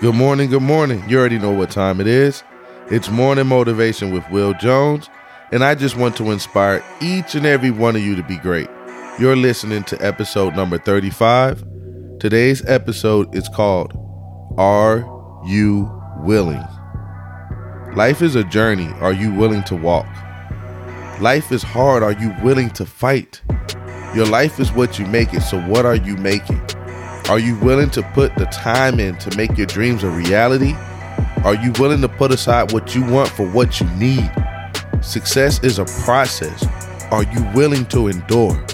Good morning, good morning. You already know what time it is. It's morning motivation with Will Jones, and I just want to inspire each and every one of you to be great. You're listening to episode number 35. Today's episode is called Are You Willing? Life is a journey. Are you willing to walk? Life is hard. Are you willing to fight? Your life is what you make it, so what are you making? Are you willing to put the time in to make your dreams a reality? Are you willing to put aside what you want for what you need? Success is a process. Are you willing to endure?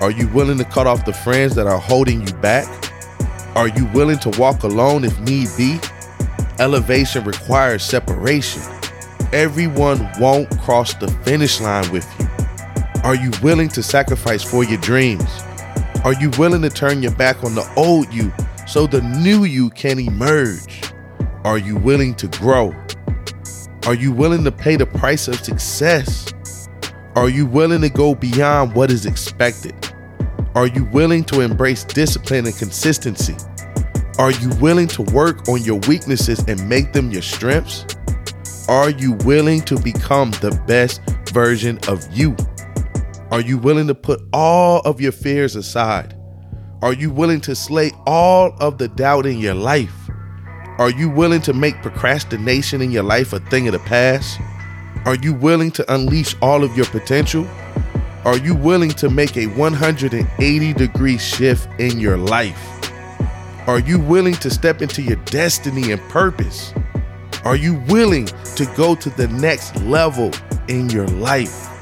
Are you willing to cut off the friends that are holding you back? Are you willing to walk alone if need be? Elevation requires separation. Everyone won't cross the finish line with you. Are you willing to sacrifice for your dreams? Are you willing to turn your back on the old you so the new you can emerge? Are you willing to grow? Are you willing to pay the price of success? Are you willing to go beyond what is expected? Are you willing to embrace discipline and consistency? Are you willing to work on your weaknesses and make them your strengths? Are you willing to become the best version of you? Are you willing to put all of your fears aside? Are you willing to slay all of the doubt in your life? Are you willing to make procrastination in your life a thing of the past? Are you willing to unleash all of your potential? Are you willing to make a 180 degree shift in your life? Are you willing to step into your destiny and purpose? Are you willing to go to the next level in your life?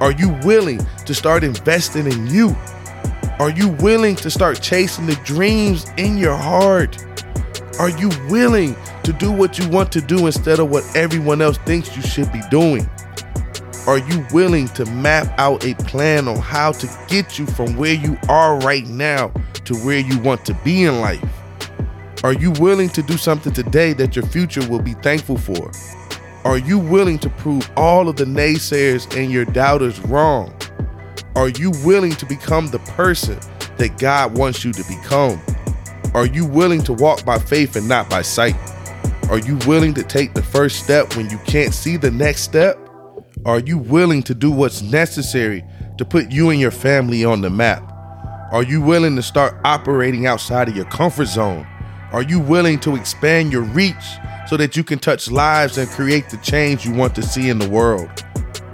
Are you willing to start investing in you? Are you willing to start chasing the dreams in your heart? Are you willing to do what you want to do instead of what everyone else thinks you should be doing? Are you willing to map out a plan on how to get you from where you are right now to where you want to be in life? Are you willing to do something today that your future will be thankful for? Are you willing to prove all of the naysayers and your doubters wrong? Are you willing to become the person that God wants you to become? Are you willing to walk by faith and not by sight? Are you willing to take the first step when you can't see the next step? Are you willing to do what's necessary to put you and your family on the map? Are you willing to start operating outside of your comfort zone? Are you willing to expand your reach so that you can touch lives and create the change you want to see in the world?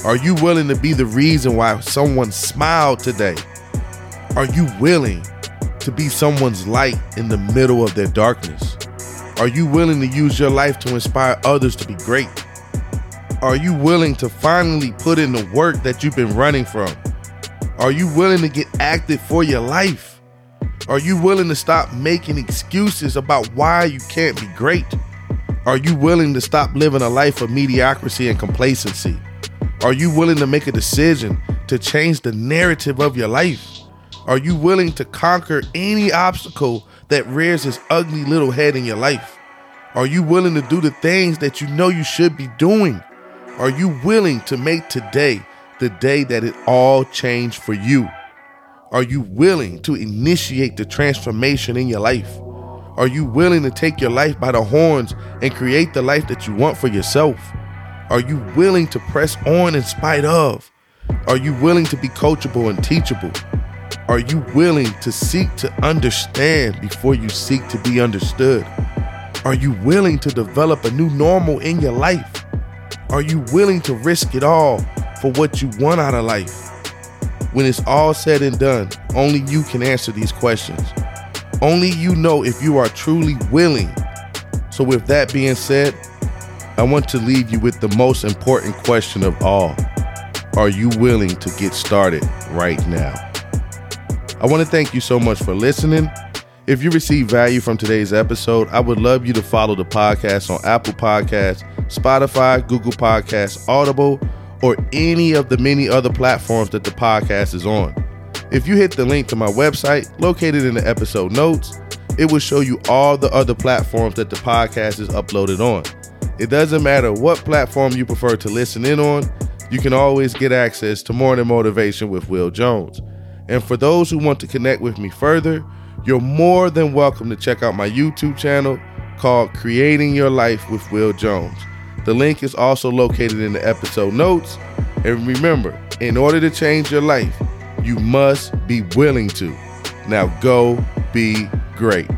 Are you willing to be the reason why someone smiled today? Are you willing to be someone's light in the middle of their darkness? Are you willing to use your life to inspire others to be great? Are you willing to finally put in the work that you've been running from? Are you willing to get active for your life? Are you willing to stop making excuses about why you can't be great? Are you willing to stop living a life of mediocrity and complacency? Are you willing to make a decision to change the narrative of your life? Are you willing to conquer any obstacle that rears its ugly little head in your life? Are you willing to do the things that you know you should be doing? Are you willing to make today the day that it all changed for you? Are you willing to initiate the transformation in your life? Are you willing to take your life by the horns and create the life that you want for yourself? Are you willing to press on in spite of? Are you willing to be coachable and teachable? Are you willing to seek to understand before you seek to be understood? Are you willing to develop a new normal in your life? Are you willing to risk it all for what you want out of life? When it's all said and done, only you can answer these questions. Only you know if you are truly willing. So, with that being said, I want to leave you with the most important question of all Are you willing to get started right now? I want to thank you so much for listening. If you receive value from today's episode, I would love you to follow the podcast on Apple Podcasts, Spotify, Google Podcasts, Audible, or any of the many other platforms that the podcast is on. If you hit the link to my website located in the episode notes, it will show you all the other platforms that the podcast is uploaded on. It doesn't matter what platform you prefer to listen in on, you can always get access to Morning Motivation with Will Jones. And for those who want to connect with me further, you're more than welcome to check out my YouTube channel, called Creating Your Life with Will Jones. The link is also located in the episode notes. And remember, in order to change your life, you must be willing to. Now go be great.